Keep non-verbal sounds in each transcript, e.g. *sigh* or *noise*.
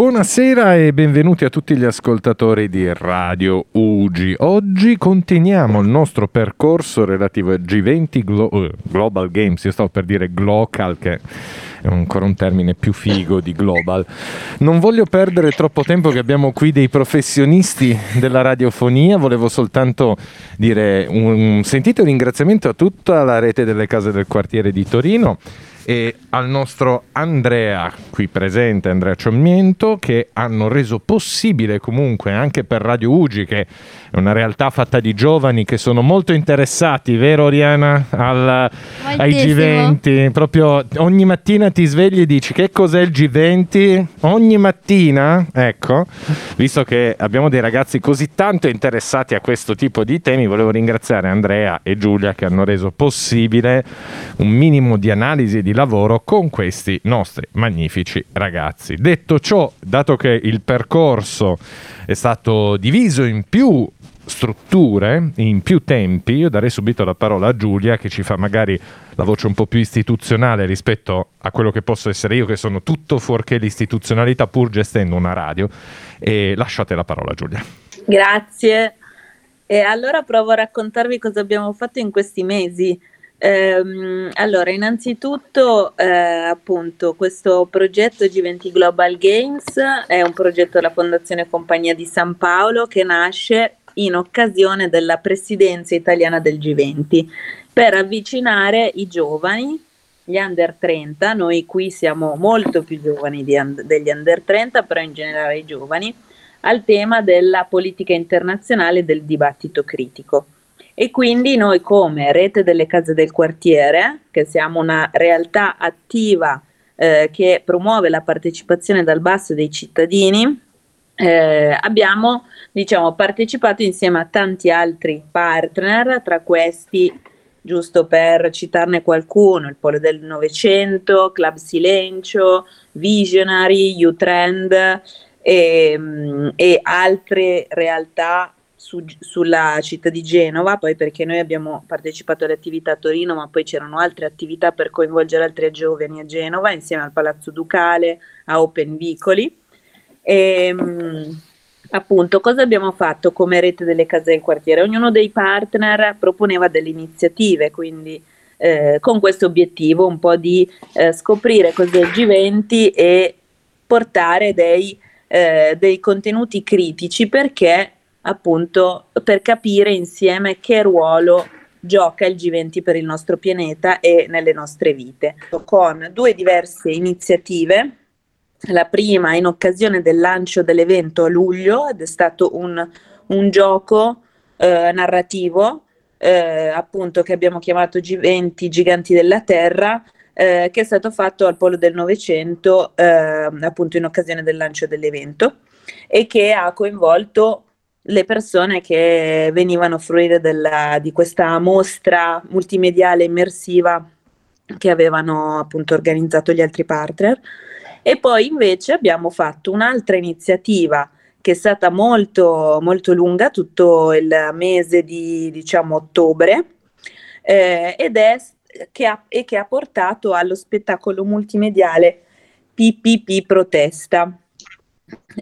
Buonasera e benvenuti a tutti gli ascoltatori di Radio UGI. Oggi continuiamo il nostro percorso relativo a G20 Glo- uh, Global Games, io stavo per dire Glocal che è ancora un termine più figo di global. Non voglio perdere troppo tempo che abbiamo qui dei professionisti della radiofonia, volevo soltanto dire un sentito ringraziamento a tutta la rete delle case del quartiere di Torino e al nostro Andrea qui presente, Andrea Ciommiento, che hanno reso possibile comunque anche per Radio Ugi, che è una realtà fatta di giovani che sono molto interessati, vero Oriana, al, ai G20? Proprio ogni mattina ti svegli e dici che cos'è il G20? Ogni mattina, ecco, visto che abbiamo dei ragazzi così tanto interessati a questo tipo di temi, volevo ringraziare Andrea e Giulia che hanno reso possibile un minimo di analisi e di lavoro con questi nostri magnifici ragazzi. Detto ciò, dato che il percorso è stato diviso in più strutture, in più tempi, io darei subito la parola a Giulia che ci fa magari la voce un po' più istituzionale rispetto a quello che posso essere io, che sono tutto fuorché l'istituzionalità pur gestendo una radio. E lasciate la parola Giulia. Grazie. E allora provo a raccontarvi cosa abbiamo fatto in questi mesi. Ehm, allora, innanzitutto, eh, appunto, questo progetto G20 Global Games è un progetto della Fondazione Compagnia di San Paolo che nasce in occasione della presidenza italiana del G20 per avvicinare i giovani, gli under 30, noi qui siamo molto più giovani and- degli under 30, però in generale i giovani, al tema della politica internazionale e del dibattito critico. E quindi noi come rete delle case del quartiere, che siamo una realtà attiva eh, che promuove la partecipazione dal basso dei cittadini, eh, abbiamo diciamo, partecipato insieme a tanti altri partner, tra questi, giusto per citarne qualcuno, il Polo del Novecento, Club Silencio, Visionary, U-Trend e, mm, e altre realtà su, sulla città di Genova, poi perché noi abbiamo partecipato alle attività a Torino, ma poi c'erano altre attività per coinvolgere altri giovani a Genova, insieme al Palazzo Ducale, a Open Vicoli. E, ehm, appunto, cosa abbiamo fatto come rete delle case del quartiere? Ognuno dei partner proponeva delle iniziative, quindi eh, con questo obiettivo un po' di eh, scoprire cos'è il G20 e portare dei, eh, dei contenuti critici perché appunto per capire insieme che ruolo gioca il G20 per il nostro pianeta e nelle nostre vite, con due diverse iniziative. La prima in occasione del lancio dell'evento a luglio ed è stato un, un gioco eh, narrativo eh, appunto che abbiamo chiamato G20 Giganti della Terra eh, che è stato fatto al Polo del Novecento eh, appunto in occasione del lancio dell'evento e che ha coinvolto le persone che venivano a fruire della, di questa mostra multimediale immersiva che avevano appunto organizzato gli altri partner. E poi invece abbiamo fatto un'altra iniziativa che è stata molto, molto lunga, tutto il mese di diciamo ottobre, eh, ed è che ha, e che ha portato allo spettacolo multimediale PPP Protesta,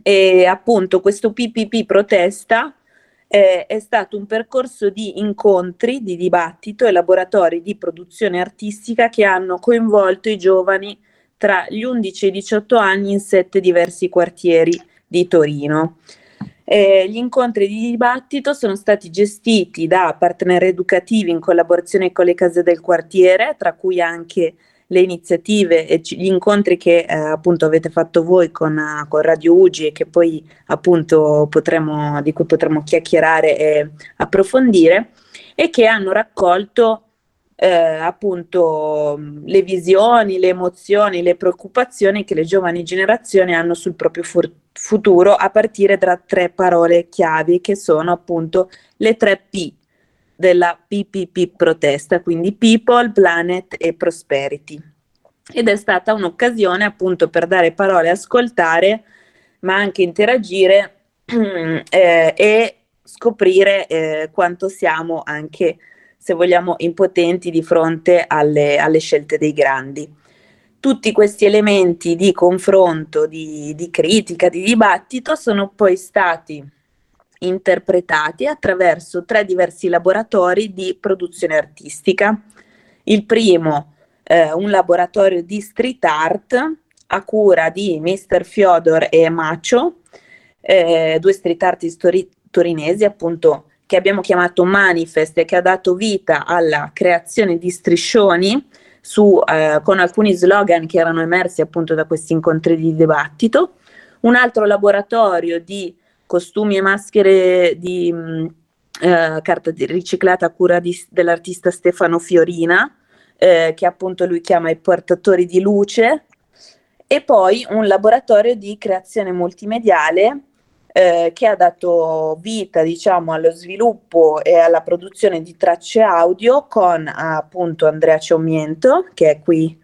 e appunto questo PPP protesta eh, è stato un percorso di incontri, di dibattito e laboratori di produzione artistica che hanno coinvolto i giovani tra gli 11 e i 18 anni in sette diversi quartieri di Torino. Eh, gli incontri di dibattito sono stati gestiti da partner educativi in collaborazione con le case del quartiere, tra cui anche le iniziative e gli incontri che eh, appunto avete fatto voi con, uh, con, Radio Ugi e che poi appunto potremo, di cui potremo chiacchierare e approfondire e che hanno raccolto eh, appunto le visioni, le emozioni, le preoccupazioni che le giovani generazioni hanno sul proprio fu- futuro a partire da tre parole chiavi che sono appunto le tre P della PPP protesta, quindi People, Planet e Prosperity. Ed è stata un'occasione appunto per dare parole, ascoltare, ma anche interagire *clears throat* eh, e scoprire eh, quanto siamo anche, se vogliamo, impotenti di fronte alle, alle scelte dei grandi. tutti questi elementi di confronto, di, di critica, di dibattito sono poi stati interpretati attraverso tre diversi laboratori di produzione artistica. Il primo, eh, un laboratorio di street art a cura di Mr. Fyodor e Macio, eh, due street artist tori- torinesi appunto che abbiamo chiamato Manifest e che ha dato vita alla creazione di striscioni su, eh, con alcuni slogan che erano emersi appunto da questi incontri di dibattito. Un altro laboratorio di costumi e maschere di mh, mm, eh, carta di, riciclata a cura di, dell'artista Stefano Fiorina, eh, che appunto lui chiama i portatori di luce, e poi un laboratorio di creazione multimediale eh, che ha dato vita diciamo allo sviluppo e alla produzione di tracce audio con appunto Andrea Ciommiento che è qui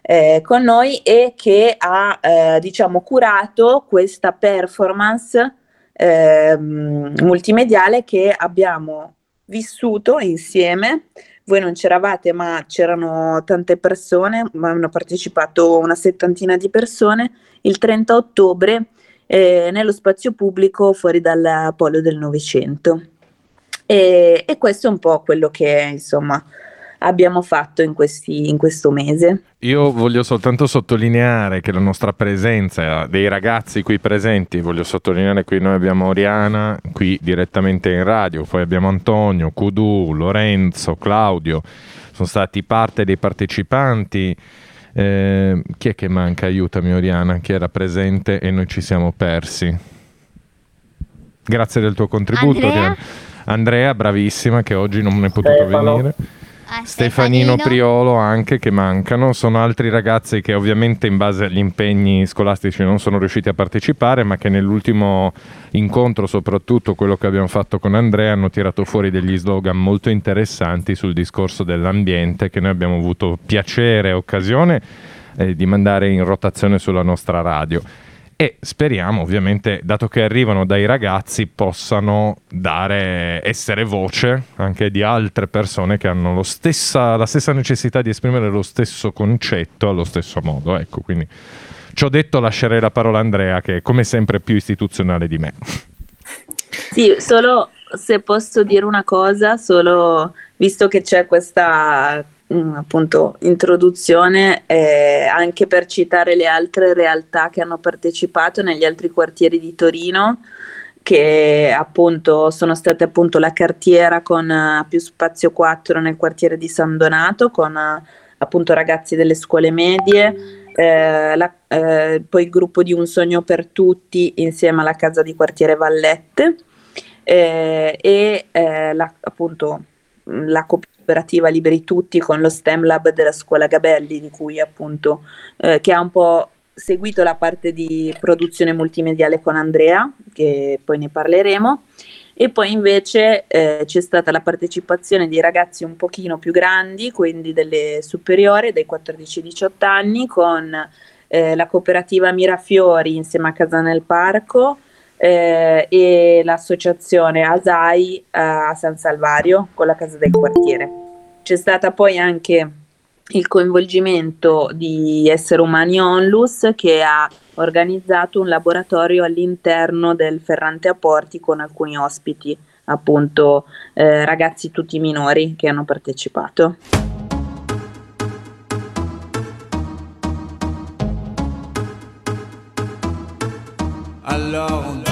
eh, con noi e che ha eh, diciamo curato questa performance ehm, multimediale che abbiamo vissuto insieme. Voi non c'eravate, ma c'erano tante persone, ma hanno partecipato una settantina di persone. Il 30 ottobre eh, nello spazio pubblico fuori dal polo del Novecento. E, e questo è un po' quello che insomma abbiamo fatto in, questi, in, questo mese. Io voglio soltanto sottolineare che la nostra presenza dei ragazzi qui presenti, voglio sottolineare qui noi abbiamo Oriana qui direttamente in radio, poi abbiamo Antonio, Kudu, Lorenzo, Claudio, sono stati parte dei partecipanti. Eh, chi è che manca? Aiutami Oriana, chi era presente e noi ci siamo persi. Grazie del tuo contributo. Andrea, Andrea bravissima, che oggi non è potuto Stefano. venire. Ah, Stefanino Stefanino. Priolo anche che mancano, sono altri ragazzi che ovviamente in base agli impegni scolastici non sono riusciti a partecipare, ma che nell'ultimo incontro, soprattutto quello che abbiamo fatto con Andrea, hanno tirato fuori degli slogan molto interessanti sul discorso dell'ambiente che noi abbiamo avuto piacere e occasione eh, di mandare in rotazione sulla nostra radio e speriamo ovviamente, dato che arrivano dai ragazzi, possano dare, essere voce anche di altre persone che hanno stessa, la stessa necessità di esprimere lo stesso concetto allo stesso modo. Ecco, quindi ci ho detto lascerei la parola a Andrea che è come sempre più istituzionale di me. Sì, solo se posso dire una cosa, solo visto che c'è questa appunto introduzione eh, anche per citare le altre realtà che hanno partecipato negli altri quartieri di Torino che appunto sono state appunto la cartiera con eh, più spazio 4 nel quartiere di San Donato con eh, appunto ragazzi delle scuole medie eh, la- eh, poi il gruppo di Un Sogno per Tutti insieme alla casa di quartiere Vallette eh, e eh, la, appunto la cooperativa Liberi Tutti con lo STEM Lab della scuola Gabelli di cui appunto eh, che ha un po' seguito la parte di produzione multimediale con Andrea che poi ne parleremo. E poi invece eh, c'è stata la partecipazione di ragazzi un pochino più grandi, quindi delle superiori, dai 14 ai 18 anni, con eh, la cooperativa Mirafiori insieme a Casa nel Parco eh, e l'associazione ASAI a San Salvario con la Casa del Quartiere. C'è stata poi anche il coinvolgimento di Essere Umani Onlus che ha organizzato un laboratorio all'interno del Ferrante a Porti con alcuni ospiti, appunto eh, ragazzi tutti minori che hanno partecipato. Alors on...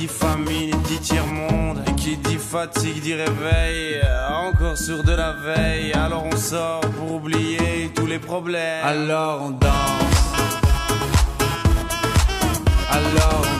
Dit famine dit tiers-monde Et qui dit fatigue dit réveil Encore sur de la veille. Alors on sort pour oublier tous les problèmes. Alors on danse. Alors on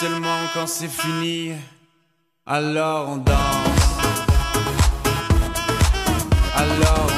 Seulement quand c'est fini, alors on danse. Alors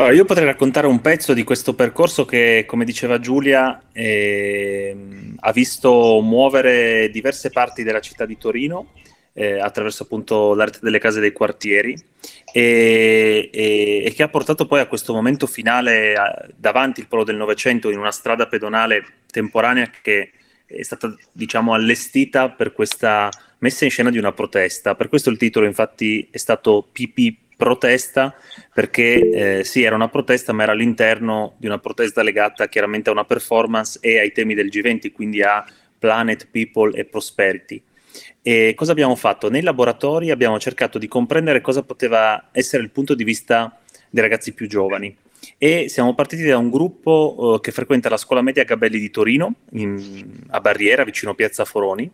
Allora, io potrei raccontare un pezzo di questo percorso che, come diceva Giulia, ehm, ha visto muovere diverse parti della città di Torino eh, attraverso appunto la rete delle case dei quartieri e, e- e che ha portato poi a questo momento finale eh, davanti il polo del Novecento in una strada pedonale temporanea che è stata diciamo allestita per questa messa in scena di una protesta. Per questo il titolo infatti è stato PP protesta perché eh, sì, era una protesta, ma era all'interno di una protesta legata chiaramente a una performance e ai temi del G20, quindi a Planet, People e Prosperity. E cosa abbiamo fatto? Nei laboratori abbiamo cercato di comprendere cosa poteva essere il punto di vista dei ragazzi più giovani e siamo partiti da un gruppo eh, che frequenta la scuola media Gabelli di Torino, in- a Barriera, vicino a Piazza Foroni,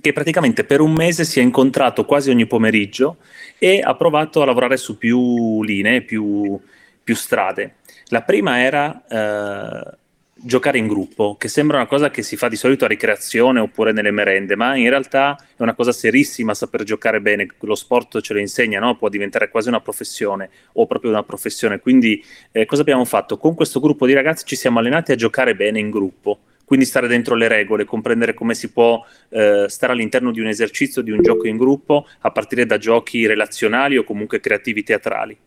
che praticamente per un mese si è incontrato quasi ogni pomeriggio e ha provato a lavorare su più linee, più, più strade. La prima era eh, giocare in gruppo, che sembra una cosa che si fa di solito a ricreazione oppure nelle merende, ma in realtà è una cosa serissima saper giocare bene. Lo sport ce lo insegna, no? può diventare quasi una professione o proprio una professione. Quindi eh, cosa abbiamo fatto? Con questo gruppo di ragazzi ci siamo allenati a giocare bene in gruppo quindi stare dentro le regole, comprendere come si può eh, stare all'interno di un esercizio, di un gioco in gruppo, a partire da giochi relazionali o comunque creativi teatrali.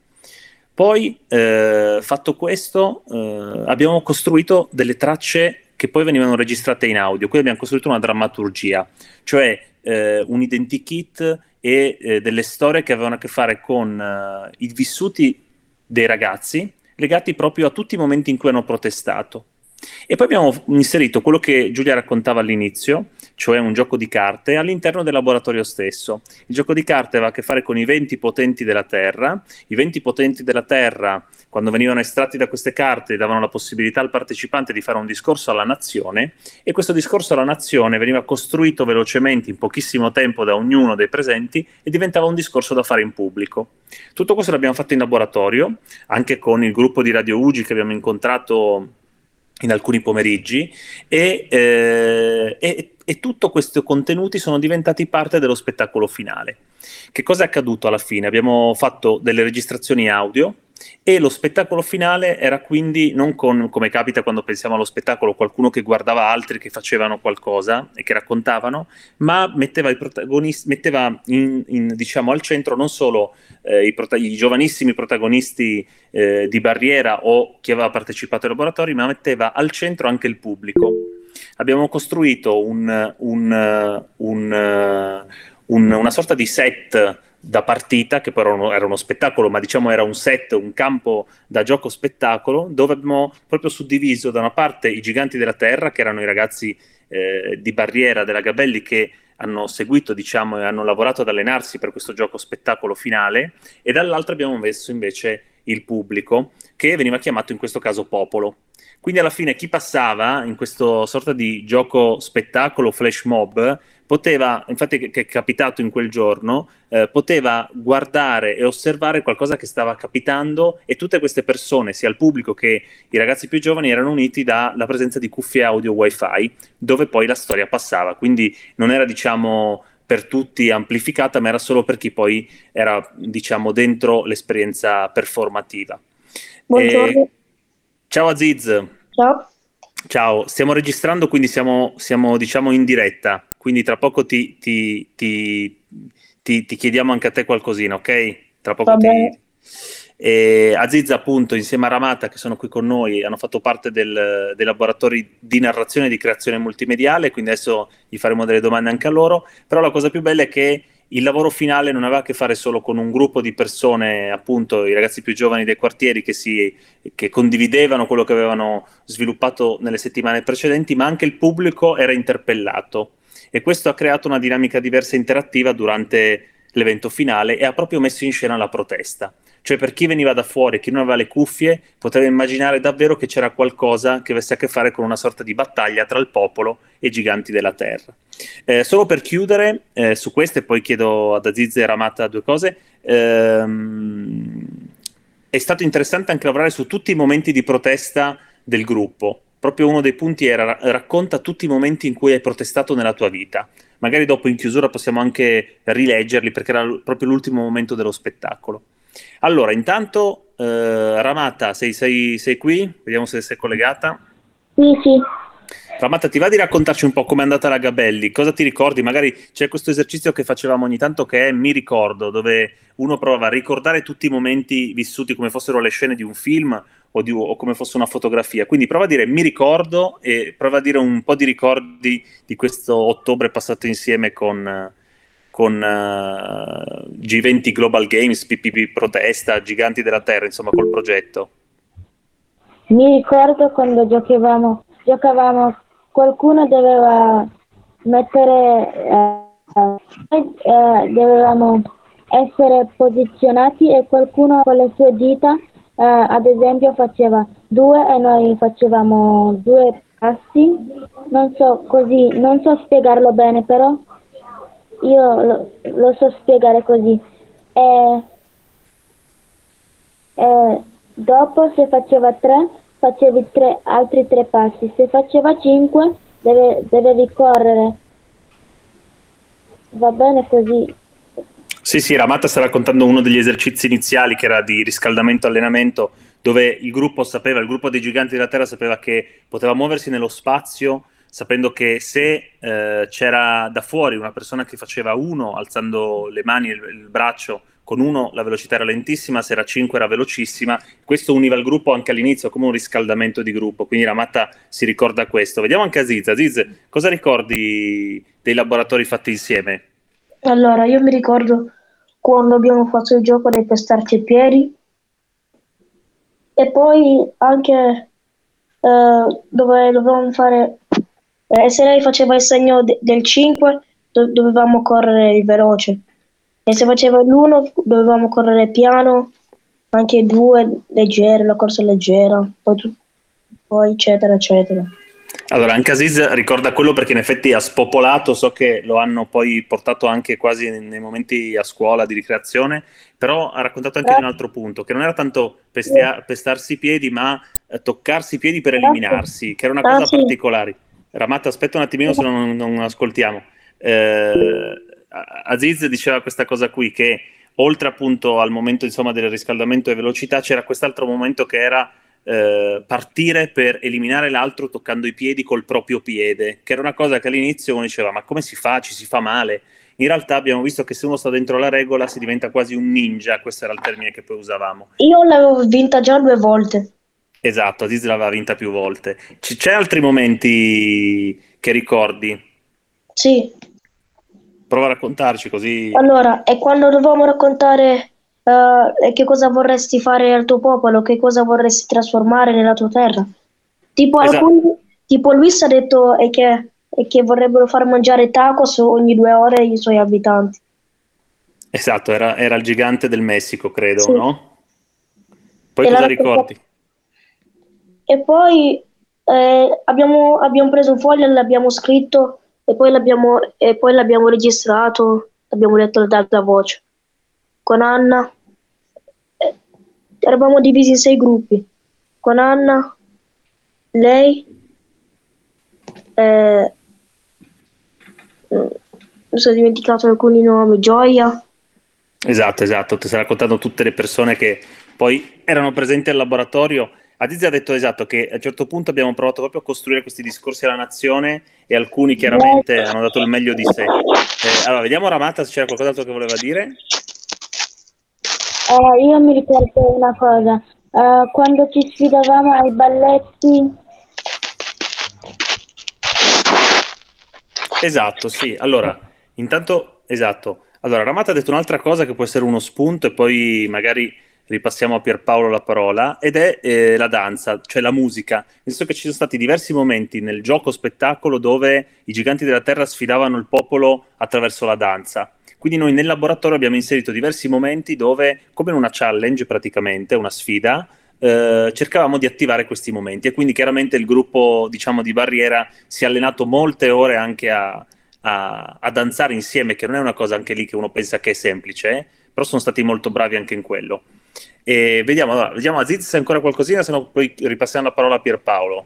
Poi, eh, fatto questo, eh, abbiamo costruito delle tracce che poi venivano registrate in audio. Qui abbiamo costruito una drammaturgia, cioè eh, un identikit e eh, delle storie che avevano a che fare con eh, i vissuti dei ragazzi legati proprio a tutti i momenti in cui hanno protestato. E poi abbiamo inserito quello che Giulia raccontava all'inizio, cioè un gioco di carte, all'interno del laboratorio stesso. Il gioco di carte aveva a che fare con i venti potenti della Terra. I venti potenti della Terra, quando venivano estratti da queste carte, davano la possibilità al partecipante di fare un discorso alla nazione e questo discorso alla nazione veniva costruito velocemente in pochissimo tempo da ognuno dei presenti e diventava un discorso da fare in pubblico. Tutto questo l'abbiamo fatto in laboratorio, anche con il gruppo di Radio Ugi che abbiamo incontrato in alcuni pomeriggi e, eh, e, e tutti questi contenuti sono diventati parte dello spettacolo finale. Che cosa è accaduto alla fine? Abbiamo fatto delle registrazioni audio e lo spettacolo finale era quindi non con, come capita quando pensiamo allo spettacolo, qualcuno che guardava altri che facevano qualcosa e che raccontavano, ma metteva, metteva in, in, diciamo, al centro non solo eh, i, prota- i, giovanissimi protagonisti eh, di Barriera o chi aveva partecipato ai laboratori, ma metteva al centro anche il pubblico. abbiamo costruito un, un, un, una sorta di set da partita, che però era uno spettacolo, ma diciamo era un set, un campo da gioco spettacolo, dove abbiamo proprio suddiviso da una parte i giganti della terra, che erano i ragazzi eh, di barriera della Gabelli che hanno seguito diciamo, e hanno lavorato ad allenarsi per questo gioco spettacolo finale, e dall'altra abbiamo messo invece il pubblico, che veniva chiamato in questo caso popolo. Quindi alla fine chi passava in questo sorta di gioco spettacolo flash mob poteva, infatti che è capitato in quel giorno, eh, poteva guardare e osservare qualcosa che stava capitando e tutte queste persone, sia il pubblico che i ragazzi più giovani, erano uniti dalla presenza di cuffie audio wifi, dove poi la storia passava. Quindi non era, diciamo, per tutti amplificata, ma era solo per chi poi era, diciamo, dentro l'esperienza performativa. Buongiorno. E... Ciao Aziz. Ciao. Ciao, stiamo registrando, quindi siamo, siamo diciamo in diretta. Quindi tra poco ti, ti, ti, ti, chiediamo anche a te qualcosina, ok? Tra poco ti... E Aziz appunto insieme a Ramata che sono qui con noi hanno fatto parte del, dei laboratori di narrazione e di creazione multimediale quindi adesso gli faremo delle domande anche a loro. Però la cosa più bella è che il lavoro finale non aveva a che fare solo con un gruppo di persone, appunto i ragazzi più giovani dei quartieri che, si, che condividevano quello che avevano sviluppato nelle settimane precedenti, ma anche il pubblico era interpellato e questo ha creato una dinamica diversa e interattiva durante l'evento finale e ha proprio messo in scena la protesta. Cioè per chi veniva da fuori, chi non aveva le cuffie, poteva immaginare davvero che c'era qualcosa che avesse a che fare con una sorta di battaglia tra il popolo e i giganti della terra. Eh, solo per chiudere eh, su questo, e poi chiedo ad Aziz e Ramata due cose, ehm, è stato interessante anche lavorare su tutti i momenti di protesta del gruppo proprio uno dei punti era racconta tutti i momenti in cui hai protestato nella tua vita. Magari dopo in chiusura possiamo anche rileggerli perché era proprio l'ultimo momento dello spettacolo. Allora, intanto, eh, Ramata, sei, sei, sei qui? Vediamo se sei collegata. Sì, sì. Ramata, ti va di raccontarci un po' com'è andata la Gabelli? Cosa ti ricordi? Magari c'è questo esercizio che facevamo ogni tanto che è Mi ricordo, dove uno prova a ricordare tutti i momenti vissuti come fossero le scene di un film o, di, o, come fosse una fotografia. Quindi prova a dire mi ricordo e prova a dire un po' di ricordi di questo ottobre passato insieme con, con uh, G20 Global Games, PPP Protesta, Giganti della Terra, insomma col progetto. Mi ricordo quando giocavamo, giocavamo qualcuno doveva mettere, eh, eh, dovevamo essere posizionati e qualcuno con le sue dita eh, ad esempio faceva due e noi facevamo due passi, non so così, non so spiegarlo bene però io lo, lo so spiegare così. E, e dopo se faceva tre facevi tre, altri tre passi, se faceva cinque deve, dovevi correre. Va bene così. Sì, sì, Ramata sta raccontando uno degli esercizi iniziali che era di riscaldamento-allenamento, dove il gruppo sapeva, il gruppo dei giganti della Terra sapeva che poteva muoversi nello spazio, sapendo che se eh, c'era da fuori una persona che faceva uno, alzando le mani e il, il braccio, con uno la velocità era lentissima, se era cinque era velocissima, questo univa il gruppo anche all'inizio come un riscaldamento di gruppo, quindi Ramata si ricorda questo. Vediamo anche Aziz. Aziz, cosa ricordi dei laboratori fatti insieme? Allora, io mi ricordo quando abbiamo fatto il gioco dei pestarci i piedi e poi anche eh, dove dovevamo fare eh, se lei faceva il segno de- del 5 do- dovevamo correre il veloce. E se faceva l'1 dovevamo correre piano anche il 2 leggero la corsa leggera poi, tu- poi eccetera eccetera. Allora, anche Aziz ricorda quello perché in effetti ha spopolato, so che lo hanno poi portato anche quasi nei momenti a scuola di ricreazione, però ha raccontato anche di un altro punto, che non era tanto pestea- pestarsi i piedi, ma eh, toccarsi i piedi per eliminarsi, che era una cosa particolare. Ramata, aspetta un attimino se no non, non ascoltiamo. Eh, Aziz diceva questa cosa qui, che oltre appunto al momento insomma, del riscaldamento e velocità, c'era quest'altro momento che era eh, partire per eliminare l'altro toccando i piedi col proprio piede, che era una cosa che all'inizio uno diceva ma come si fa? Ci si fa male. In realtà abbiamo visto che se uno sta dentro la regola si diventa quasi un ninja, questo era il termine che poi usavamo. Io l'avevo vinta già due volte. Esatto, Aziz l'aveva vinta più volte. C- c'è altri momenti che ricordi. Sì. Prova a raccontarci così. Allora, e quando dovevamo raccontare uh, che cosa vorresti fare al tuo popolo, che cosa vorresti trasformare nella tua terra. Tipo, esatto. alcuni, tipo Luis ha detto è che, è che vorrebbero far mangiare tacos ogni due ore ai suoi abitanti. Esatto, era, era il gigante del Messico, credo, sì. no? Poi e cosa ricordi? E poi eh, abbiamo, abbiamo, preso un foglio, l'abbiamo scritto e poi l'abbiamo, e poi l'abbiamo registrato, abbiamo letto dalla voce. Con Anna eh, eravamo divisi in sei gruppi. Con Anna, lei, eh, mm, mi sono dimenticato alcuni nomi, Gioia. Esatto, esatto, ti stai raccontando tutte le persone che poi erano presenti al laboratorio Aziz ha detto esatto che a un certo punto abbiamo provato proprio a costruire questi discorsi alla nazione e alcuni chiaramente hanno dato il meglio di sé. Eh, allora, vediamo Ramata se c'era qualcos'altro che voleva dire. Uh, io mi ricordo una cosa, uh, quando ci sfidavamo ai balletti. Esatto, sì. Allora, intanto, esatto. Allora, Ramata ha detto un'altra cosa che può essere uno spunto e poi magari ripassiamo a Pierpaolo la parola, ed è eh, la danza, cioè la musica. Nel senso che ci sono stati diversi momenti nel gioco spettacolo dove i giganti della terra sfidavano il popolo attraverso la danza. Quindi noi nel laboratorio abbiamo inserito diversi momenti dove, come in una challenge praticamente, una sfida, eh, cercavamo di attivare questi momenti e quindi chiaramente il gruppo diciamo, di Barriera si è allenato molte ore anche a, a, a danzare insieme, che non è una cosa anche lì che uno pensa che è semplice, eh? però sono stati molto bravi anche in quello. E vediamo, allora, vediamo Aziz se ancora qualcosina, se no poi ripassiamo la parola a Pierpaolo.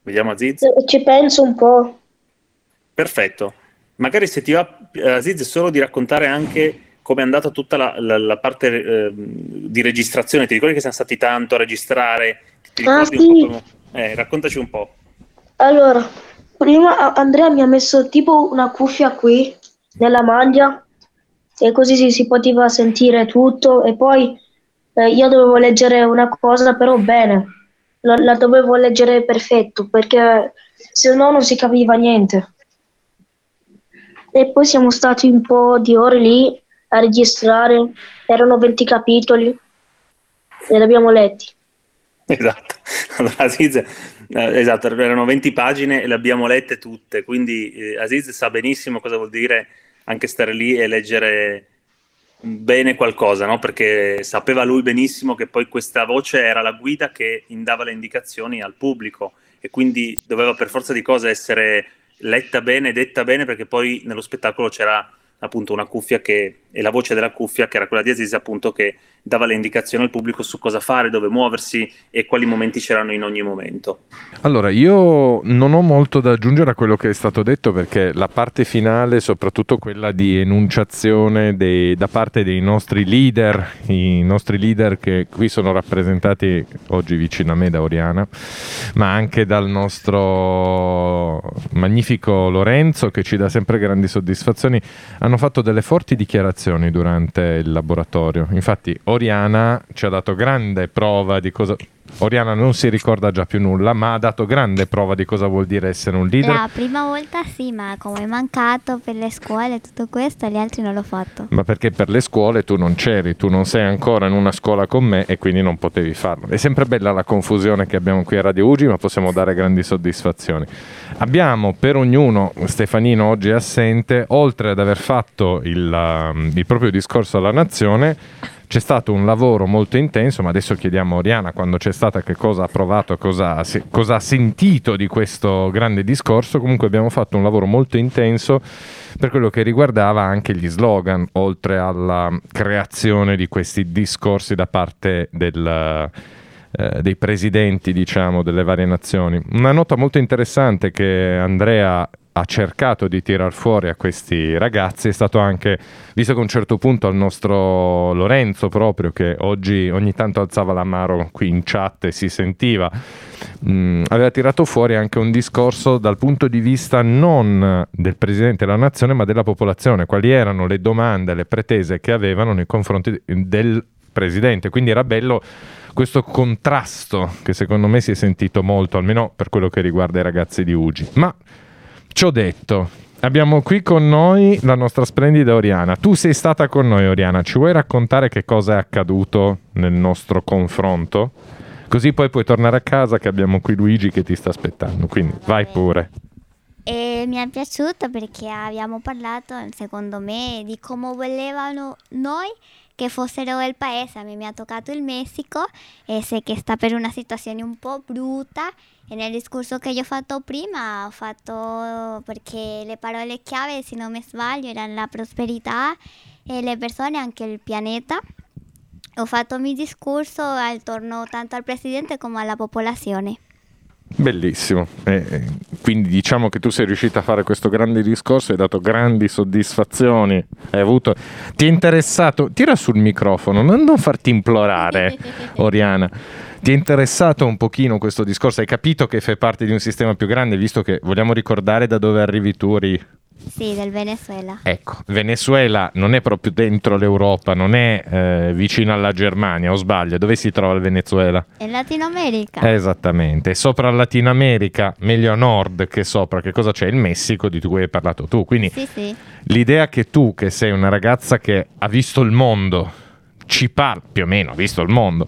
Vediamo Aziz. Ci penso un po'. Perfetto. Magari se ti va, Aziz, solo di raccontare anche come è andata tutta la, la, la parte eh, di registrazione. Ti ricordi che siamo stati tanto a registrare? ah, sì. Come... Eh, raccontaci un po'. Allora, prima Andrea mi ha messo tipo una cuffia qui nella maglia e così si, si poteva sentire tutto. E poi eh, io dovevo leggere una cosa però bene, la, la dovevo leggere perfetto perché se no non si capiva niente. E poi siamo stati un po' di ore lì a registrare, erano 20 capitoli. E li abbiamo letti. Esatto, *laughs* allora, Aziz, eh, esatto, erano 20 pagine e le abbiamo lette tutte, quindi eh, Aziz sa benissimo cosa vuol dire anche stare lì e leggere bene qualcosa, no? perché sapeva lui benissimo che poi questa voce era la guida che indava le indicazioni al pubblico e quindi doveva per forza di cose essere letta bene, detta bene, perché poi nello spettacolo c'era appunto una cuffia che, e la voce della cuffia che era quella di Aziz appunto che dava le indicazioni al pubblico su cosa fare, dove muoversi e quali momenti c'erano in ogni momento. Allora, io non ho molto da aggiungere a quello che è stato detto perché la parte finale, soprattutto quella di enunciazione dei, da parte dei nostri leader, i nostri leader che qui sono rappresentati oggi vicino a me da Oriana, ma anche dal nostro magnifico Lorenzo che ci dà sempre grandi soddisfazioni, hanno fatto delle forti dichiarazioni durante il laboratorio. Infatti, Oriana ci ha dato grande prova di cosa... Oriana non si ricorda già più nulla, ma ha dato grande prova di cosa vuol dire essere un leader. La prima volta sì, ma come è mancato per le scuole e tutto questo, gli altri non l'ho fatto. Ma perché per le scuole tu non c'eri, tu non sei ancora in una scuola con me e quindi non potevi farlo. È sempre bella la confusione che abbiamo qui a Radio Ugi, ma possiamo dare grandi soddisfazioni. Abbiamo per ognuno, Stefanino oggi è assente, oltre ad aver fatto il, um, il proprio discorso alla nazione, c'è stato un lavoro molto intenso, ma adesso chiediamo a Oriana quando c'è stata che cosa ha provato, cosa, cosa ha sentito di questo grande discorso. Comunque abbiamo fatto un lavoro molto intenso per quello che riguardava anche gli slogan, oltre alla creazione di questi discorsi da parte del... Eh, dei presidenti diciamo delle varie nazioni una nota molto interessante che Andrea ha cercato di tirar fuori a questi ragazzi è stato anche, visto che a un certo punto al nostro Lorenzo proprio, che oggi ogni tanto alzava la mano qui in chat e si sentiva, mh, mm, aveva tirato fuori anche un discorso dal punto di vista non del Presidente della Nazione, ma della popolazione, quali erano le domande, le pretese che avevano nei confronti del presidente, quindi era bello questo contrasto che secondo me si è sentito molto, almeno per quello che riguarda i ragazzi di Ugi. Ma ciò detto, abbiamo qui con noi la nostra splendida Oriana. Tu sei stata con noi, Oriana, ci vuoi raccontare che cosa è accaduto nel nostro confronto? Così poi puoi tornare a casa che abbiamo qui Luigi che ti sta aspettando, quindi vai pure. E mi è piaciuto perché abbiamo parlato, secondo me, di come volevano noi che fossero il paese. A me mi ha toccato il Messico e sé che sta per una situazione un po' brutta. E nel discorso che io ho fatto prima ho fatto perché le parole chiave, se non mi sbaglio, erano la prosperità e le persone, anche il pianeta. Ho fatto il mio discorso attorno tanto al presidente come alla popolazione. Bellissimo, eh, quindi diciamo che tu sei riuscita a fare questo grande discorso, hai dato grandi soddisfazioni, hai avuto... ti è interessato, tira sul microfono, non, non farti implorare *laughs* Oriana, ti è interessato un pochino questo discorso, hai capito che fai parte di un sistema più grande, visto che vogliamo ricordare da dove arrivi tu, Ri? Sì, del Venezuela. Ecco, Venezuela non è proprio dentro l'Europa, non è eh, vicino alla Germania, o sbaglio? Dove si trova il Venezuela? In Latino America. Esattamente, sopra Latino America, meglio a nord che sopra, che cosa c'è? Il Messico di cui hai parlato tu. Quindi Sì, sì. l'idea che tu, che sei una ragazza che ha visto il mondo, ci parla, più o meno ha visto il mondo,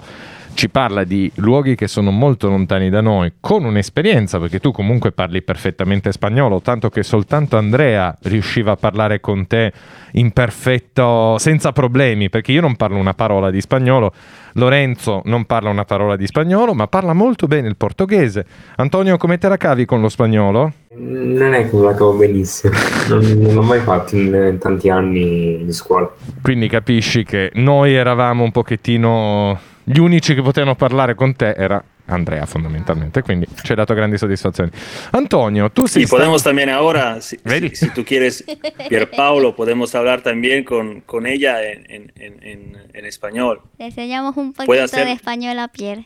ci parla di luoghi che sono molto lontani da noi, con un'esperienza, perché tu comunque parli perfettamente spagnolo, tanto che soltanto Andrea riusciva a parlare con te in perfetto, senza problemi, perché io non parlo una parola di spagnolo, Lorenzo non parla una parola di spagnolo, ma parla molto bene il portoghese. Antonio, come te la cavi con lo spagnolo? Non è che me la cavo benissimo, non, non l'ho mai fatto in tanti anni di scuola. Quindi capisci che noi eravamo un pochettino gli unici che potevano parlare con te era Andrea fondamentalmente, quindi ci hai dato grandi soddisfazioni. Antonio, tu sei Y stato- podemos también ahora, si, si- si tú quieres, Pierpaolo, podemos hablar también con, con ella en, en- en- en- en español. Le enseñamos un poquito hacer- de español a Pierre.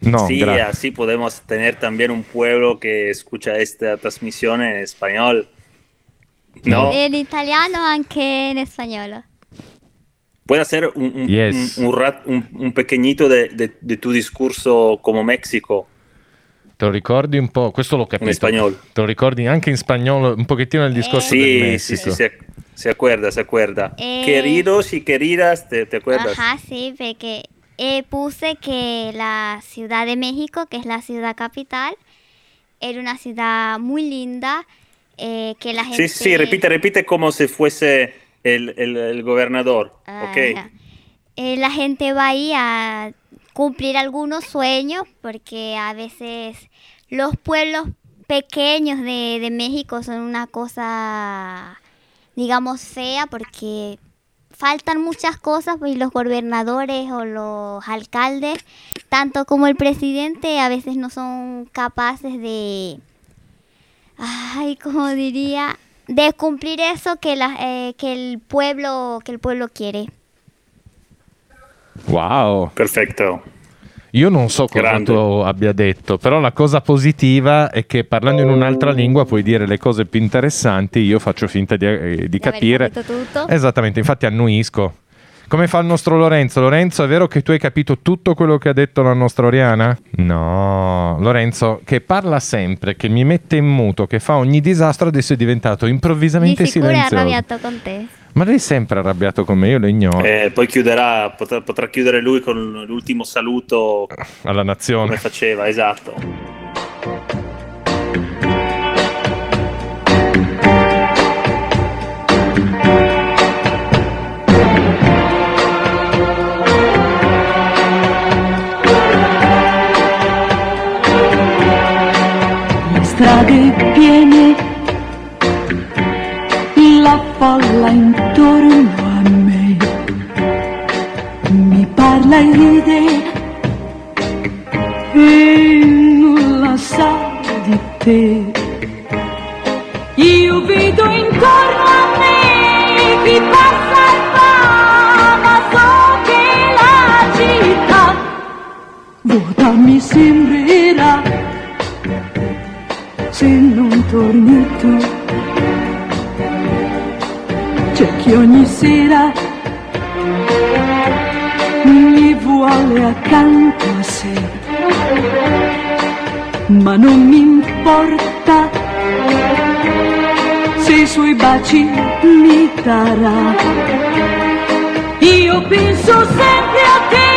No, sí, así podemos tener también un pueblo que escucha esta transmisión en español. No, En italiano anche in spagnolo. Puede hacer un, un, Yes. un- un rat- un- un pequeñito de, de- de tu discurso como México Te lo ricordi un po'? Questo l'ho en capito. español. Te lo ricordi anche in spagnolo, un pochettino il discorso del Sí, sí, Messico. sí, se, se acuerda, se acuerda. Eh. Queridos y queridas, ¿te, te acuerdas? Ajá, sí, porque eh, puse que la Ciudad de México, que es la ciudad capital, era una ciudad muy linda, eh, que la gente... Sí, sí, repite, repite como si fuese el, el- el gobernador, ¿ok? Ajá. Eh, la gente va ahí a cumplir algunos sueños porque a veces los pueblos pequeños de, de México son una cosa, digamos, fea porque faltan muchas cosas y los gobernadores o los alcaldes, tanto como el presidente, a veces no son capaces de, ay, como diría, de cumplir eso que, la, eh, que el pueblo que el pueblo quiere. Wow. Perfecto. Io non so cosa Grande. tu abbia detto, però la cosa positiva è che parlando in un'altra lingua puoi dire le cose più interessanti, io faccio finta di, eh, di capire. capito tutto? Esattamente, infatti annuisco. Come fa il nostro Lorenzo? Lorenzo, è vero che tu hai capito tutto quello che ha detto la nostra Oriana? No, Lorenzo, che parla sempre, che mi mette in muto, che fa ogni disastro, adesso è diventato Di improvvisamente sicuro è silenzioso. arrabbiato con te. Ma lei è sempre arrabbiato con me, io lo ignoro. Eh, poi chiuderà, potrà, potrà chiudere lui con l'ultimo saluto Alla nazione. come faceva, esatto. Strade piene, la folla intorno a me mi parla e ride e nulla sa di te. Io vedo intorno a me chi passa e va, ma so che la città vuota mi sembrerà se non torni tu. C'è chi ogni sera uguale accanto a sé. Ma non mi importa se i suoi baci mi darà. Io penso sempre a te,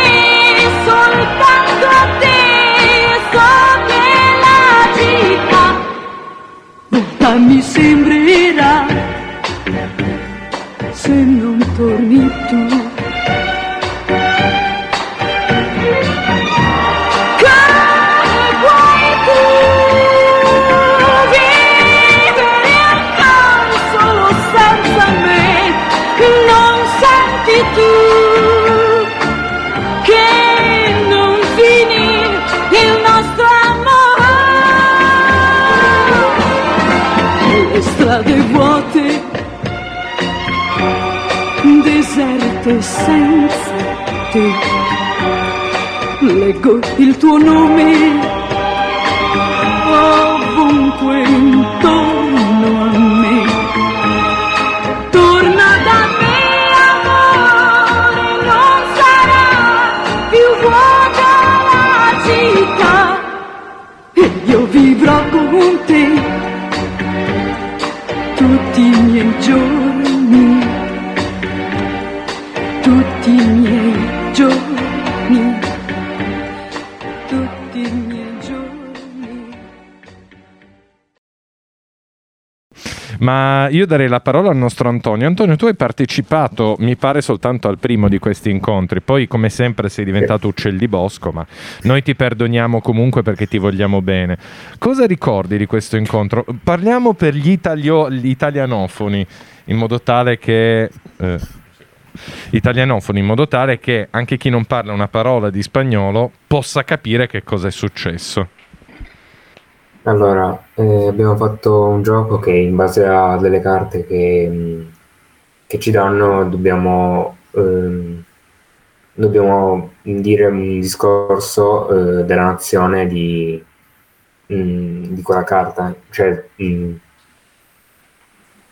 volta mi sembrerà se non torni tu. Deserte senza te. Leggo il tuo nome ovunque intorno a me. Torna da me, amore, non sarà più vuota la città. E io vivrò con te tutti i miei giorni, Ma io darei la parola al nostro Antonio. Antonio, tu hai partecipato, mi pare, soltanto al primo di questi incontri. Poi, come sempre, sei diventato uccel di bosco, ma noi ti perdoniamo comunque perché ti vogliamo bene. Cosa ricordi di questo incontro? Parliamo per gli, italio- gli italianofoni, in modo tale che... eh, italianofoni in modo tale che anche chi non parla una parola di spagnolo possa capire che cosa è successo. Allora, eh, abbiamo fatto un gioco che in base a delle carte che, mh, che ci danno dobbiamo, ehm, dobbiamo dire un discorso eh, della nazione di, mh, di quella carta. Cioè, mh,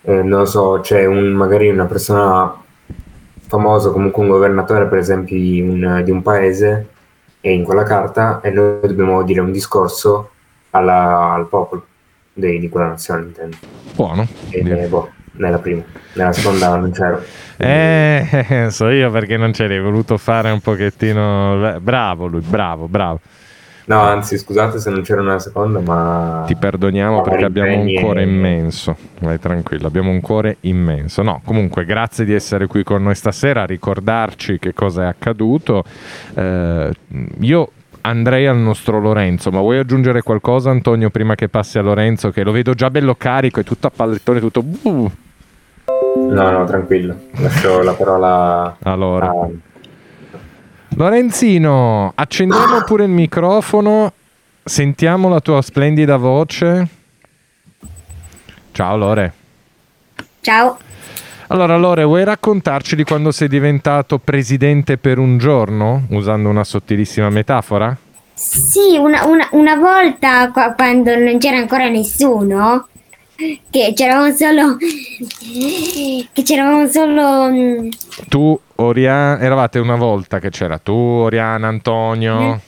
eh, non lo so, c'è un, magari una persona famosa, comunque un governatore per esempio di un, di un paese è in quella carta e noi dobbiamo dire un discorso alla- al popolo dei- di quella nazione, intendo. Buono. E, boh, nella prima, nella seconda non c'ero. Eh, *laughs* so io perché non ce l'hai voluto fare un pochettino. Bravo lui, bravo, bravo. No, anzi, scusate se non c'ero nella seconda, ma Ti perdoniamo No, perché abbiamo un impegni e- cuore immenso. Vai tranquillo, abbiamo un cuore immenso. No, comunque, grazie di essere qui con noi stasera a ricordarci che cosa è accaduto. Eh, io andrei al nostro Lorenzo, ma vuoi aggiungere qualcosa, Antonio, prima che passi a Lorenzo? Che lo vedo già bello carico e tutto a pallettone, tutto. uh. no, no, tranquillo, lascio la parola Allora. a... Lorenzino, accendiamo pure il microfono, sentiamo la tua splendida voce. Ciao Lore. Ciao. Allora Lore, vuoi raccontarci di quando sei diventato presidente per un giorno, usando una sottilissima metafora? Sì, una, una- una volta qua- quando non c'era ancora nessuno, che c'eravamo solo. che c'eravamo solo. mm, Tu, Oriana, eravate una volta che c'era tu, Oriana, Antonio,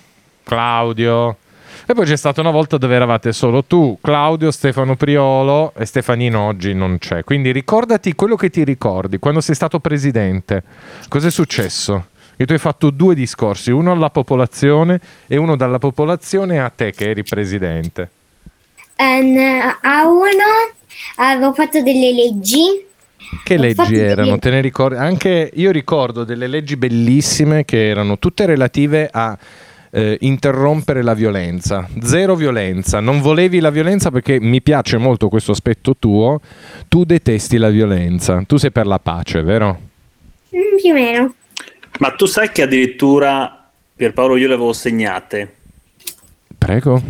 Claudio. E poi c'è stata una volta dove eravate solo tu, Claudio, Stefano Priolo e Stefanino oggi non c'è. Quindi ricordati quello che ti ricordi quando sei stato presidente. Cos'è successo? Che tu hai fatto due discorsi, uno alla popolazione e uno dalla popolazione a te che eri presidente. ehm, a uno avevo fatto delle leggi. Che leggi erano? Te ne ricordi? Anche io ricordo delle leggi bellissime che erano tutte relative a eh, interrompere la violenza. Zero violenza. Non volevi la violenza perché mi piace molto questo aspetto tuo. Tu detesti la violenza. Tu sei per la pace, vero? Mm, più o meno. Ma tu sai che addirittura Pierpaolo io le avevo segnate. Prego.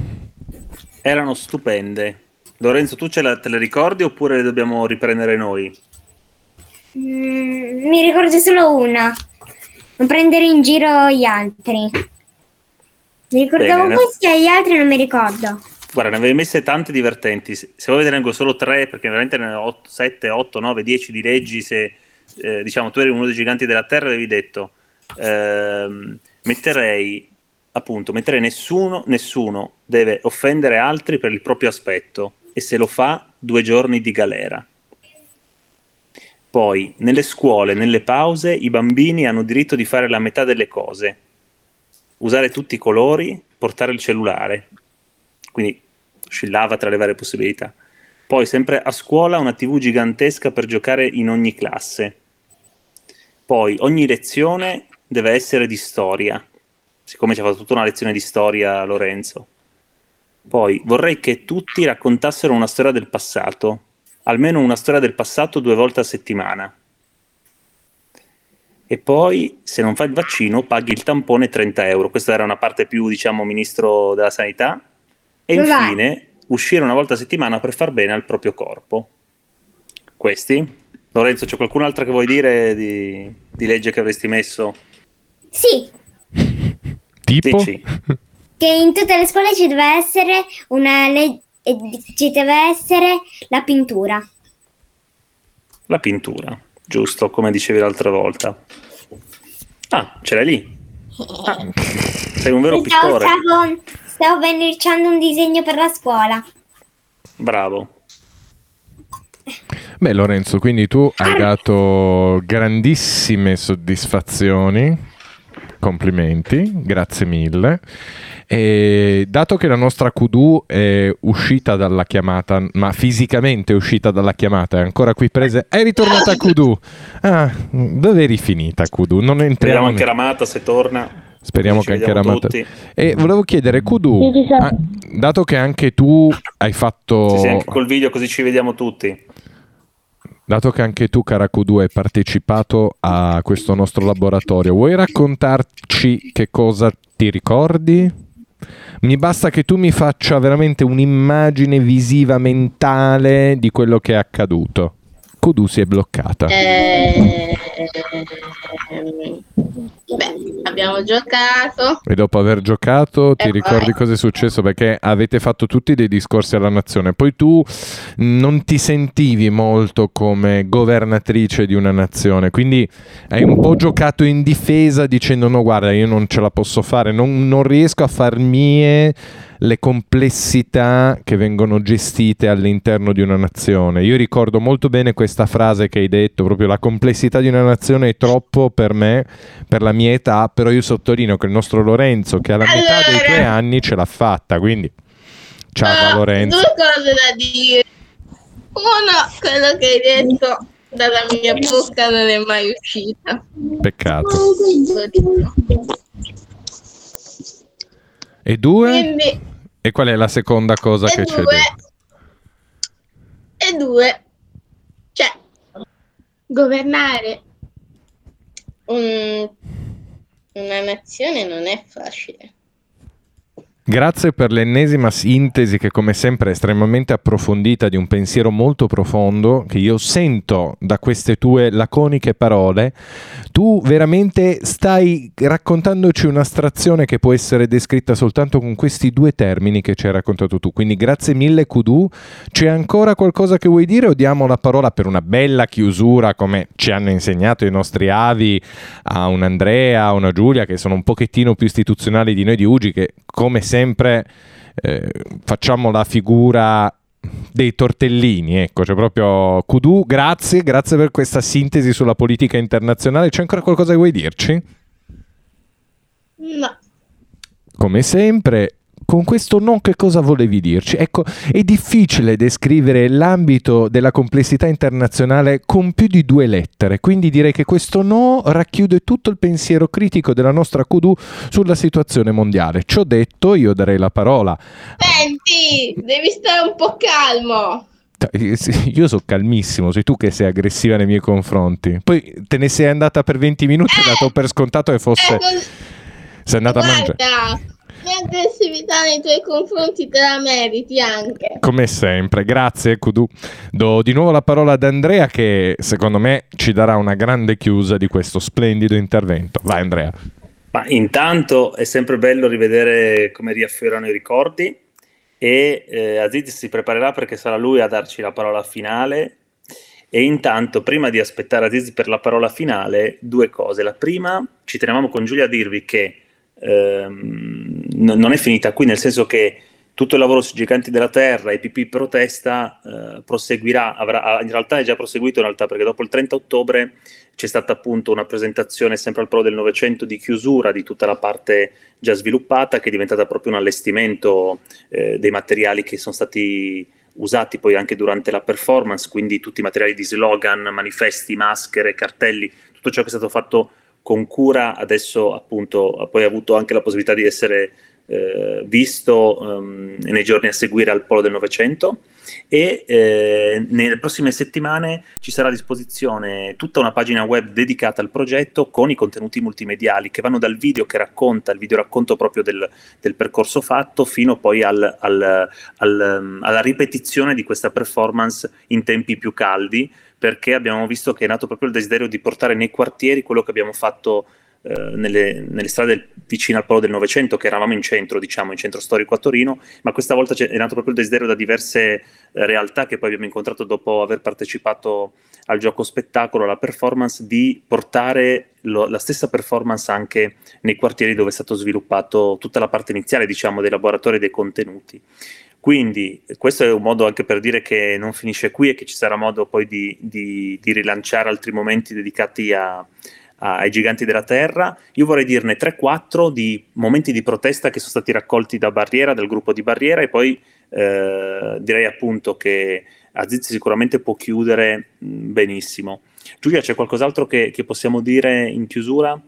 Erano stupende. Lorenzo, tu ce la- te le ricordi oppure le dobbiamo riprendere noi? Mm, mi ricordo solo una. Non prendere in giro gli altri. Mi ricordavo Bene. questi e gli altri non mi ricordo. Guarda, ne avevi messe tante divertenti. Se vuoi vedere anche solo tre, perché veramente ne ho 7, 8, 9, 10 di leggi. Se eh, diciamo tu eri uno dei giganti della terra, avevi detto ehm, metterei appunto, metterei nessuno, nessuno deve offendere altri per il proprio aspetto e se lo fa due giorni di galera. Poi, nelle scuole, nelle pause, i bambini hanno diritto di fare la metà delle cose. Usare tutti i colori, portare il cellulare. Quindi oscillava tra le varie possibilità. Poi, sempre a scuola, una TV gigantesca per giocare in ogni classe. Poi, ogni lezione deve essere di storia, siccome ci ha fatto tutta una lezione di storia Lorenzo. Poi, vorrei che tutti raccontassero una storia del passato, almeno una storia del passato due volte a settimana. E poi, se non fa il vaccino, paghi il tampone 30 euro. Questa era una parte più, diciamo, ministro della sanità. E Dov'è? infine, uscire una volta a settimana per far bene al proprio corpo. Questi? Lorenzo, c'è qualcun'altra che vuoi dire di, di legge che avresti messo? Sì, Tipo? Dici? che in tutte le scuole ci deve essere una legge, ci deve essere la pintura. La pintura, giusto, come dicevi l'altra volta. Ah, ce l'hai lì. Ah, sei un vero Stavo, pittore. stavo, stavo verniciando un disegno per la scuola. Bravo. Beh, Lorenzo, quindi tu hai dato grandissime soddisfazioni. Complimenti, grazie mille. E dato che la nostra QD è uscita dalla chiamata, ma fisicamente è uscita dalla chiamata, è ancora qui presa, è ritornata a QD. Ah, dove eri finita QD? Non entriamo. Speriamo anche Ramata se torna. Speriamo Ci che anche Ramata. tutti. E volevo chiedere, Kudu, ah, dato che anche tu hai fatto. Sì, sì, anche col video così ci vediamo tutti. Dato che anche tu, cara Kudu, hai partecipato a questo nostro laboratorio, vuoi raccontarci che cosa ti ricordi? Mi basta che tu mi faccia veramente un'immagine visiva mentale di quello che è accaduto. Kudu si è bloccata. Eh, beh, abbiamo giocato. E dopo aver giocato ti E ricordi poi- cosa è successo? Perché avete fatto tutti dei discorsi alla nazione. Poi tu non ti sentivi molto come governatrice di una nazione, quindi hai un po' giocato in difesa dicendo no guarda io non ce la posso fare, non, non riesco a far mie le complessità che vengono gestite all'interno di una nazione. Io ricordo molto bene questa frase che hai detto, proprio la complessità di una nazione è troppo per me, per la mia età, però io sottolineo che il nostro Lorenzo, che alla metà dei Allora. tuoi anni ce l'ha fatta, quindi ciao Ah, Lorenzo. Due cose da dire. Uno, quello che hai detto dalla mia bocca non è mai uscita. Peccato. E due? Quindi, E qual è la seconda cosa che c'è due, detto? e due, cioè, governare un- una nazione non è facile. Grazie per l'ennesima sintesi che come sempre è estremamente approfondita di un pensiero molto profondo che io sento da queste tue laconiche parole. Tu veramente stai raccontandoci un'astrazione che può essere descritta soltanto con questi due termini che ci hai raccontato tu. Quindi grazie mille Kudu. C'è ancora qualcosa che vuoi dire o diamo la parola per una bella chiusura come ci hanno insegnato i nostri avi a un Andrea, a una Giulia che sono un pochettino più istituzionali di noi di Ugi che come sempre eh, facciamo la figura dei tortellini, ecco, cioè proprio Kudu, grazie, grazie per questa sintesi sulla politica internazionale. C'è ancora qualcosa che vuoi dirci? No, Come sempre, con questo no che cosa volevi dirci? Ecco, è difficile descrivere l'ambito della complessità internazionale con più di due lettere, quindi direi che questo no racchiude tutto il pensiero critico della nostra Kudu sulla situazione mondiale. Ciò detto, io darei la parola. senti, devi stare un po' calmo. Io sono calmissimo, sei tu che sei aggressiva nei miei confronti. Poi te ne sei andata per 20 minuti e dato per scontato che fosse... Eh, cos- Sei andata a mangiare. Guarda, l'aggressività nei tuoi confronti te la meriti anche. Come sempre, grazie Kudu. Do di nuovo la parola ad Andrea che secondo me ci darà una grande chiusa di questo splendido intervento. Vai Andrea. Ma intanto è sempre bello rivedere come riaffiorano i ricordi e eh, Aziz si preparerà perché sarà lui a darci la parola finale e intanto prima di aspettare Aziz per la parola finale due cose. La prima, ci tenevamo con Giulia a dirvi che ehm, non è finita qui, nel senso che tutto il lavoro sui giganti della terra e PP protesta eh, proseguirà, avrà, in realtà è già proseguito in realtà perché dopo il 30 ottobre c'è stata appunto una presentazione sempre al Pro del Novecento di chiusura di tutta la parte già sviluppata che è diventata proprio un allestimento eh, dei materiali che sono stati usati poi anche durante la performance, quindi tutti i materiali di slogan, manifesti, maschere, cartelli, tutto ciò che è stato fatto con cura adesso appunto ha poi avuto anche la possibilità di essere eh, visto um, nei giorni a seguire al Polo del Novecento e eh, nelle prossime settimane ci sarà a disposizione tutta una pagina web dedicata al progetto con i contenuti multimediali che vanno dal video che racconta, il video racconto proprio del, del percorso fatto fino poi al, al, al, alla ripetizione di questa performance in tempi più caldi perché abbiamo visto che è nato proprio il desiderio di portare nei quartieri quello che abbiamo fatto eh, nelle, nelle, strade vicine al polo del Novecento, che eravamo in centro, diciamo, in centro storico a Torino, ma questa volta è nato proprio il desiderio da diverse eh, realtà che poi abbiamo incontrato dopo aver partecipato al gioco spettacolo, alla performance, di portare lo, la stessa performance anche nei quartieri dove è stato sviluppato tutta la parte iniziale, diciamo, dei laboratori e dei contenuti. Quindi questo è un modo anche per dire che non finisce qui e che ci sarà modo poi di, di, di rilanciare altri momenti dedicati a, ai giganti della terra. Io vorrei dirne 3-4 di momenti di protesta che sono stati raccolti da Barriera, dal gruppo di Barriera, e poi eh, direi appunto che Aziz sicuramente può chiudere benissimo. Giulia, c'è qualcos'altro che, che, possiamo dire in chiusura?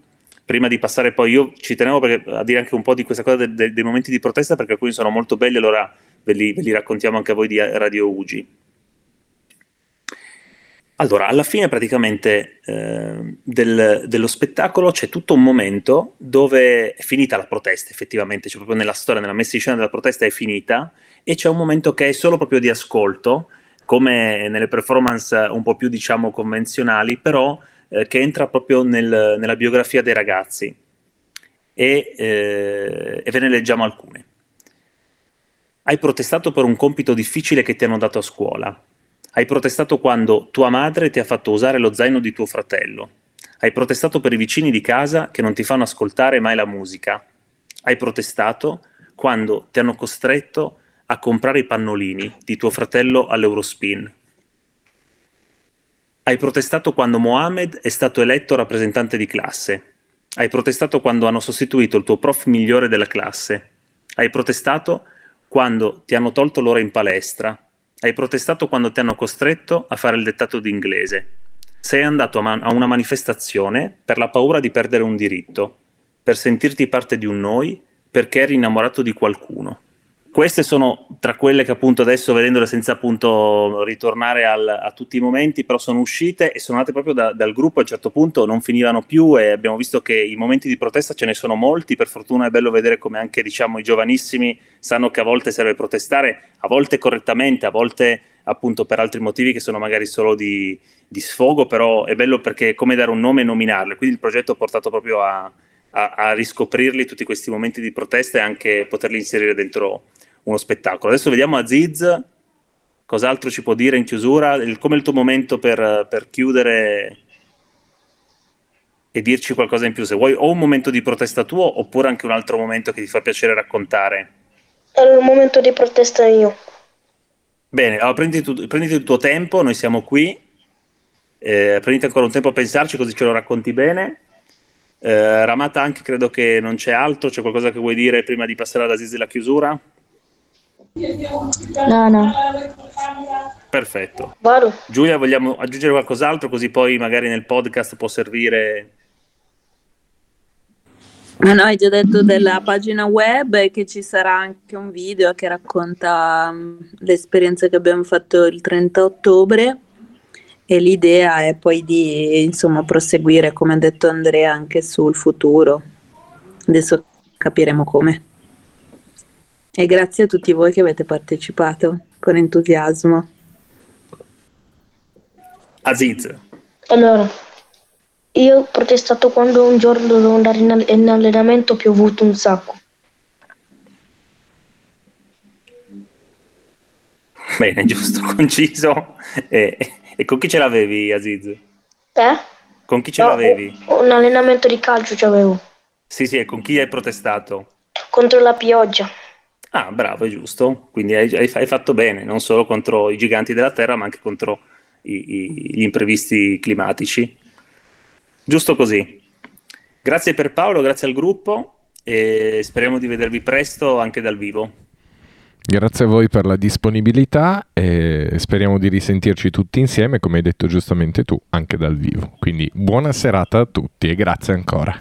Prima di passare poi, io ci tenevo perché, a dire anche un po' di questa cosa de, de, dei momenti di protesta perché alcuni sono molto belli, allora ve li, ve li raccontiamo anche a voi di Radio Ugi. Allora, alla fine praticamente eh, del, dello spettacolo c'è tutto un momento dove è finita la protesta, effettivamente, cioè proprio nella storia, nella messa in scena della protesta è finita e c'è un momento che è solo proprio di ascolto, come nelle performance un po' più, diciamo, convenzionali, però eh, che entra proprio nel, nella biografia dei ragazzi e, eh, e ve ne leggiamo alcune. Hai protestato per un compito difficile che ti hanno dato a scuola hai protestato quando tua madre ti ha fatto usare lo zaino di tuo fratello. Hai protestato per i vicini di casa che non ti fanno ascoltare mai la musica. Hai protestato quando ti hanno costretto a comprare i pannolini di tuo fratello all'Eurospin. Hai protestato quando Mohamed è stato eletto rappresentante di classe. Hai protestato quando hanno sostituito il tuo prof migliore della classe. Hai protestato quando ti hanno tolto l'ora in palestra hai protestato quando ti hanno costretto a fare il dettato d'inglese. Sei andato a, man- a una manifestazione per la paura di perdere un diritto, per sentirti parte di un noi, perché eri innamorato di qualcuno queste sono tra quelle che appunto adesso vedendole senza appunto ritornare al, a tutti i momenti, però sono uscite e sono andate proprio da, dal gruppo. A un certo punto non finivano più e abbiamo visto che i momenti di protesta ce ne sono molti, per fortuna è bello vedere come anche diciamo i giovanissimi sanno che a volte serve protestare, a volte correttamente, a volte appunto per altri motivi che sono magari solo di, di sfogo, però è bello perché è come dare un nome e nominarle, quindi il progetto ha portato proprio a, a, a riscoprirli tutti questi momenti di protesta e anche poterli inserire dentro uno spettacolo. Adesso vediamo Aziz, cos'altro ci può dire in chiusura, il, come il tuo momento per, per, chiudere e dirci qualcosa in più, se vuoi, o un momento di protesta tuo oppure anche un altro momento che ti fa piacere raccontare. È il momento di protesta io. Bene, allora prenditi, tu, prenditi il tuo tempo, noi siamo qui, eh, prenditi ancora un tempo a pensarci così ce lo racconti bene. Eh, Ramata anche credo che non c'è altro, c'è qualcosa che vuoi dire prima di passare ad Aziz la chiusura? No, no. Perfetto. Vado. Giulia, vogliamo aggiungere qualcos'altro così poi magari nel podcast può servire? Ah no, hai già detto della pagina web e che ci sarà anche un video che racconta um, l'esperienza che abbiamo fatto il 30 ottobre e l'idea è poi di insomma proseguire, come ha detto Andrea, anche sul futuro. Adesso capiremo come. E grazie a tutti voi che avete partecipato con entusiasmo. Aziz. Allora, io ho protestato quando un giorno dovevo andare in, in allenamento ho piovuto un sacco. Bene, *laughs* giusto, conciso. E, e, con chi ce l'avevi, Aziz? Eh? Con chi ce no, l'avevi? Un allenamento di calcio c'avevo. Sì, sì, e con chi hai protestato? Contro la pioggia. Ah, bravo, è giusto. Quindi hai, hai- fatto bene, non solo contro i giganti della Terra, ma anche contro i- i- gli imprevisti climatici. Giusto così. Grazie per Paolo, grazie al gruppo e speriamo di vedervi presto anche dal vivo. Grazie a voi per la disponibilità e speriamo di risentirci tutti insieme, come hai detto giustamente tu, anche dal vivo. Quindi buona serata a tutti e grazie ancora.